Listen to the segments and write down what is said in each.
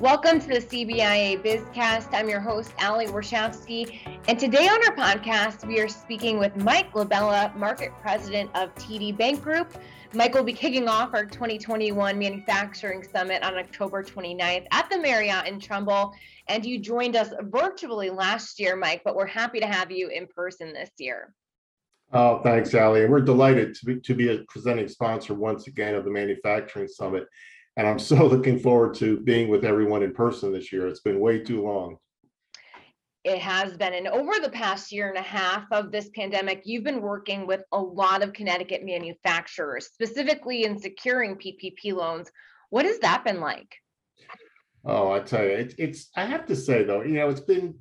Welcome to the CBIA Bizcast. I'm your host, Ali Warshawski. And today on our podcast, we are speaking with Mike Labella, Market President of TD Bank Group. Mike will be kicking off our 2021 Manufacturing Summit on October 29th at the Marriott in Trumbull. And you joined us virtually last year, Mike, but we're happy to have you in person this year. Oh, thanks, Ali. And we're delighted to be, to be a presenting sponsor once again of the Manufacturing Summit. And I'm so looking forward to being with everyone in person this year. It's been way too long. It has been. And over the past year and a half of this pandemic, you've been working with a lot of Connecticut manufacturers, specifically in securing PPP loans. What has that been like? Oh, I tell you, it, it's, I have to say though, you know, it's been,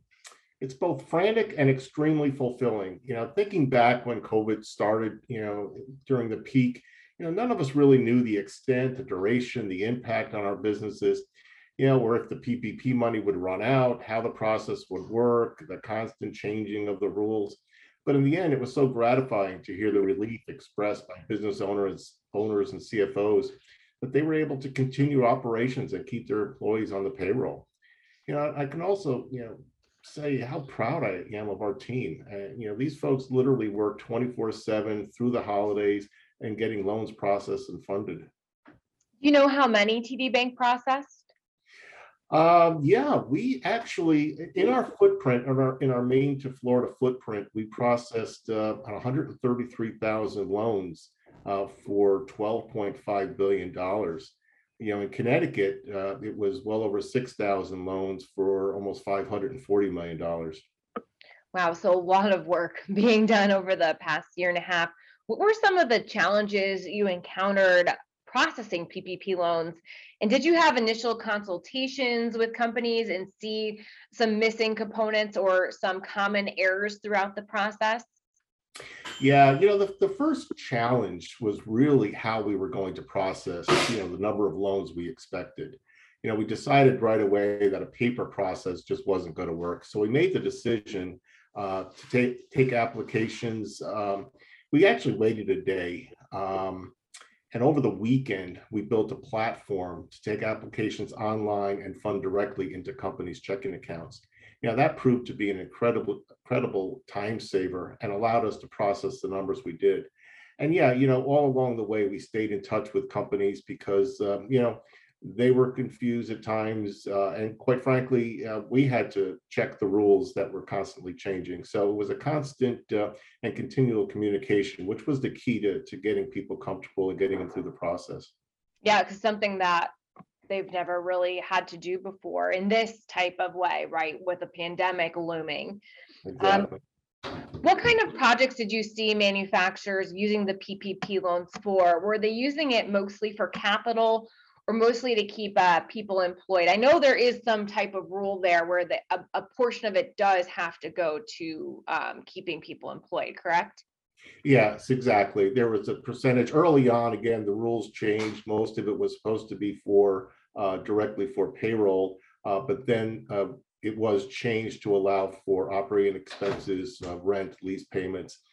it's both frantic and extremely fulfilling. You know, thinking back when COVID started, you know, during the peak, you know, none of us really knew the extent, the duration, the impact on our businesses, you know, or if the PPP money would run out, how the process would work, the constant changing of the rules. But in the end, it was so gratifying to hear the relief expressed by business owners, owners and CFOs that they were able to continue operations and keep their employees on the payroll. You know, I can also, you know, say how proud I am of our team. Uh, you know, these folks literally work 24 7 through the holidays and getting loans processed and funded. You know how many TD Bank processed? Um, yeah, we actually, in our footprint, in our, in our Maine to Florida footprint, we processed uh, 133,000 loans uh, for $12.5 billion. You know, in Connecticut, uh, it was well over 6,000 loans for almost $540 million. Wow, so a lot of work being done over the past year and a half. What were some of the challenges you encountered processing PPP loans? And did you have initial consultations with companies and see some missing components or some common errors throughout the process? Yeah, you know, the, the first challenge was really how we were going to process, you know, the number of loans we expected. You know, we decided right away that a paper process just wasn't going to work. So we made the decision uh, to take take applications um, we actually waited a day. Um, and over the weekend, we built a platform to take applications online and fund directly into companies' checking accounts. Now that proved to be an incredible, incredible time saver and allowed us to process the numbers we did. And yeah, you know, all along the way, we stayed in touch with companies because, um, you know, they were confused at times. Uh, and quite frankly, uh, we had to check the rules that were constantly changing. So it was a constant uh, and continual communication, which was the key to, to getting people comfortable and getting them through the process. Yeah, because something that they've never really had to do before in this type of way, right? With a pandemic looming. Um, exactly. Um, what kind of projects did you see manufacturers using the PPP loans for? Were they using it mostly for capital or mostly to keep uh, people employed? I know there is some type of rule there where the, a, a portion of it does have to go to um, keeping people employed, correct? Yes, exactly. There was a percentage early on. Again, the rules changed. Most of it was supposed to be for uh, directly for payroll, uh, but then uh, it was changed to allow for operating expenses, uh, rent, lease payments.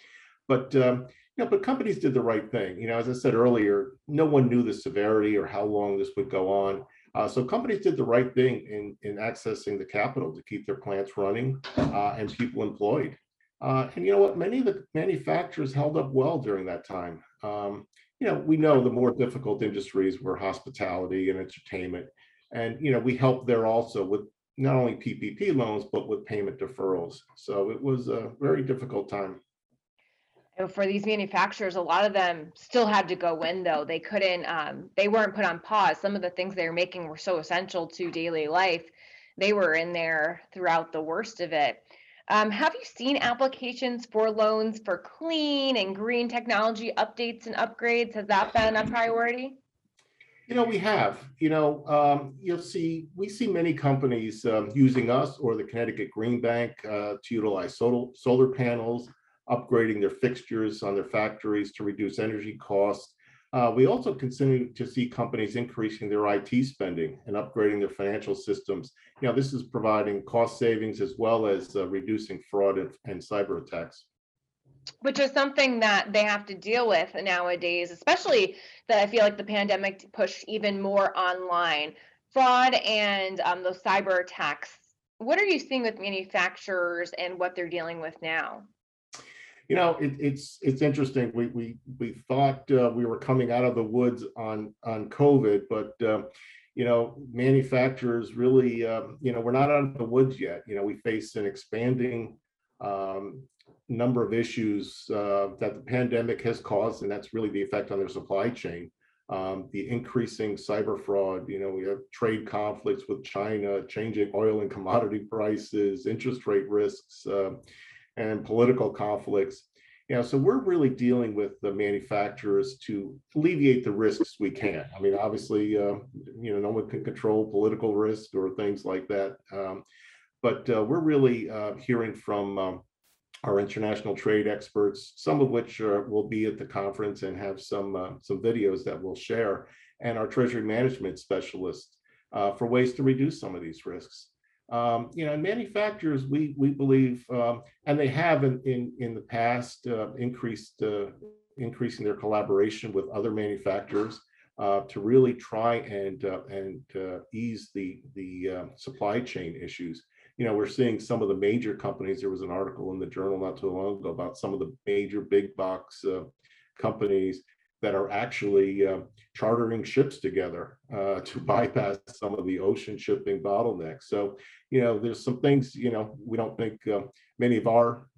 But um, know, but companies did the right thing. You know, as I said earlier, no one knew the severity or how long this would go on. Uh, so companies did the right thing in, in accessing the capital to keep their plants running uh, and people employed. Uh, and you know what? Many of the manufacturers held up well during that time. Um, you know, we know the more difficult industries were hospitality and entertainment. And, you know, we helped there also with not only PPP loans, but with payment deferrals. So it was a very difficult time for these manufacturers, a lot of them still had to go in though. They couldn't, um, they weren't put on pause. Some of the things they were making were so essential to daily life. They were in there throughout the worst of it. Um, have you seen applications for loans for clean and green technology updates and upgrades? Has that been a priority? You know, we have. You know, um, you'll see, we see many companies um, using us or the Connecticut Green Bank uh, to utilize solar, solar panels, upgrading their fixtures on their factories to reduce energy costs. Uh, we also continue to see companies increasing their IT spending and upgrading their financial systems. You know, this is providing cost savings as well as uh, reducing fraud and, and cyber attacks which is something that they have to deal with nowadays, especially that I feel like the pandemic pushed even more online fraud and um, those cyber attacks, what are you seeing with manufacturers and what they're dealing with now? You know, it, it's it's interesting. We we we thought uh, we were coming out of the woods on on COVID, but uh, you know, manufacturers really, uh, you know, we're not out of the woods yet. You know, we face an expanding um, number of issues uh, that the pandemic has caused, and that's really the effect on their supply chain. Um, the increasing cyber fraud, you know, we have trade conflicts with China, changing oil and commodity prices, interest rate risks, uh, and political conflicts. Know, so we're really dealing with the manufacturers to alleviate the risks we can. I mean, obviously, uh, you know, no one can control political risk or things like that. Um, but uh, we're really uh, hearing from um, our international trade experts, some of which are, will be at the conference and have some uh, some videos that we'll share, and our treasury management specialists uh, for ways to reduce some of these risks. Um, you know, manufacturers, we we believe, um, and they have in in, in the past uh, increased uh, increasing their collaboration with other manufacturers uh, to really try and uh, and uh, ease the the uh, supply chain issues. You know, we're seeing some of the major companies. There was an article in the journal not too long ago about some of the major big box companies that are actually uh, chartering ships together uh, to bypass some of the ocean shipping bottlenecks. So, you know, there's some things, you know, we don't think uh, many of our,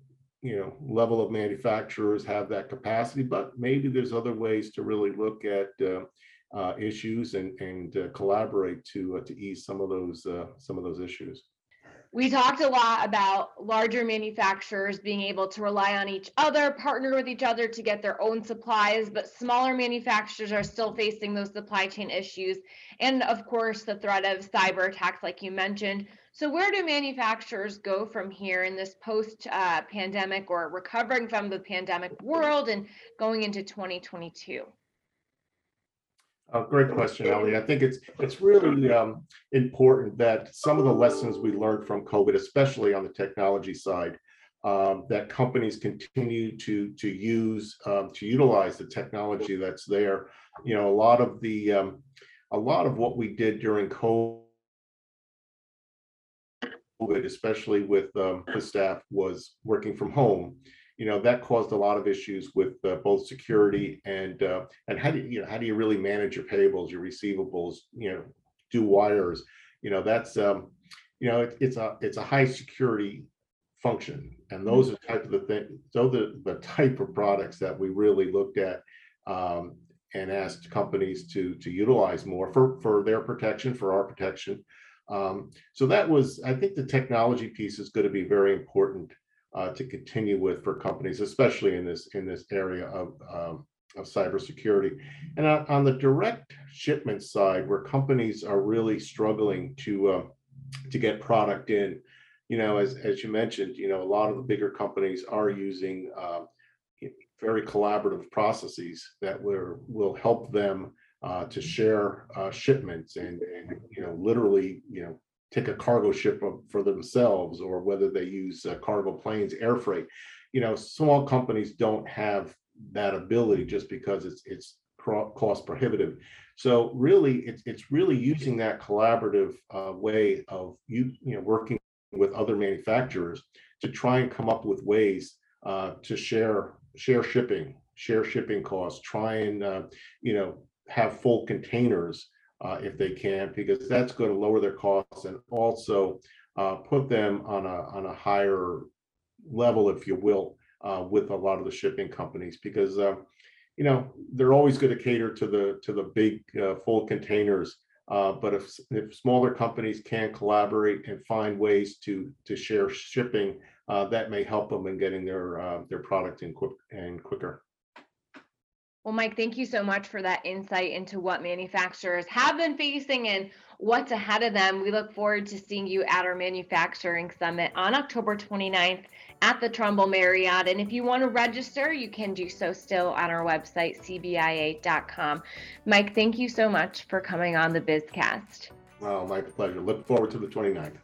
you know, level of manufacturers have that capacity, but maybe there's other ways to really look at uh, uh, issues and and uh, collaborate to to ease some of those some of those issues we talked a lot about larger manufacturers being able to rely on each other, partner with each other to get their own supplies, but smaller manufacturers are still facing those supply chain issues. And of course, the threat of cyber attacks, like you mentioned. So, where do manufacturers go from here in this post uh, pandemic or recovering from the pandemic world and going into 2022? Great question, Ellie. I think it's it's really um, important that some of the lessons we learned from COVID, especially on the technology side, um, that companies continue to to use um, to utilize the technology that's there. You know, a lot of the um, a lot of what we did during COVID, especially with um, the staff, was working from home you know that caused a lot of issues with uh, both security and uh, and how do you, you know how do you really manage your payables your receivables you know do wires? You know that's um you know it, it's a it's a high security function. And those are type of the thing so the the type of products that we really looked at um, and asked companies to to utilize more for for their protection for our protection. Um, so that was i think the technology piece is going to be very important uh, to continue with for companies, especially in this in this area of um, of cybersecurity. And on, on, the direct shipment side, where companies are really struggling to uh, to get product in, you know, as as you mentioned, you know, a lot of the bigger companies are using uh, very collaborative processes that will will help them uh, to share uh, shipments and and you know literally you know take a cargo ship for themselves or whether they use uh, cargo planes, air freight. You know, small companies don't have that ability just because it's it's cost prohibitive. So really, it's it's really using that collaborative uh, way of you you know working with other manufacturers to try and come up with ways uh, to share share shipping, share shipping costs, try and uh, you know have full containers uh, if they can, because that's going to lower their costs and also uh, put them on a on a higher level, if you will, uh, with a lot of the shipping companies, because uh, you know they're always going to cater to the to the big uh, full containers. Uh, but if if smaller companies can collaborate and find ways to to share shipping, that may help them in getting their their product in quick and quicker. Well, Mike, thank you so much for that insight into what manufacturers have been facing and what's ahead of them. We look forward to seeing you at our manufacturing summit on October 29th at the Trumbull Marriott. And if you want to register, you can do so still on our website, cbia.com. Mike, thank you so much for coming on the BizCast. Oh, my pleasure. Look forward to the 29th.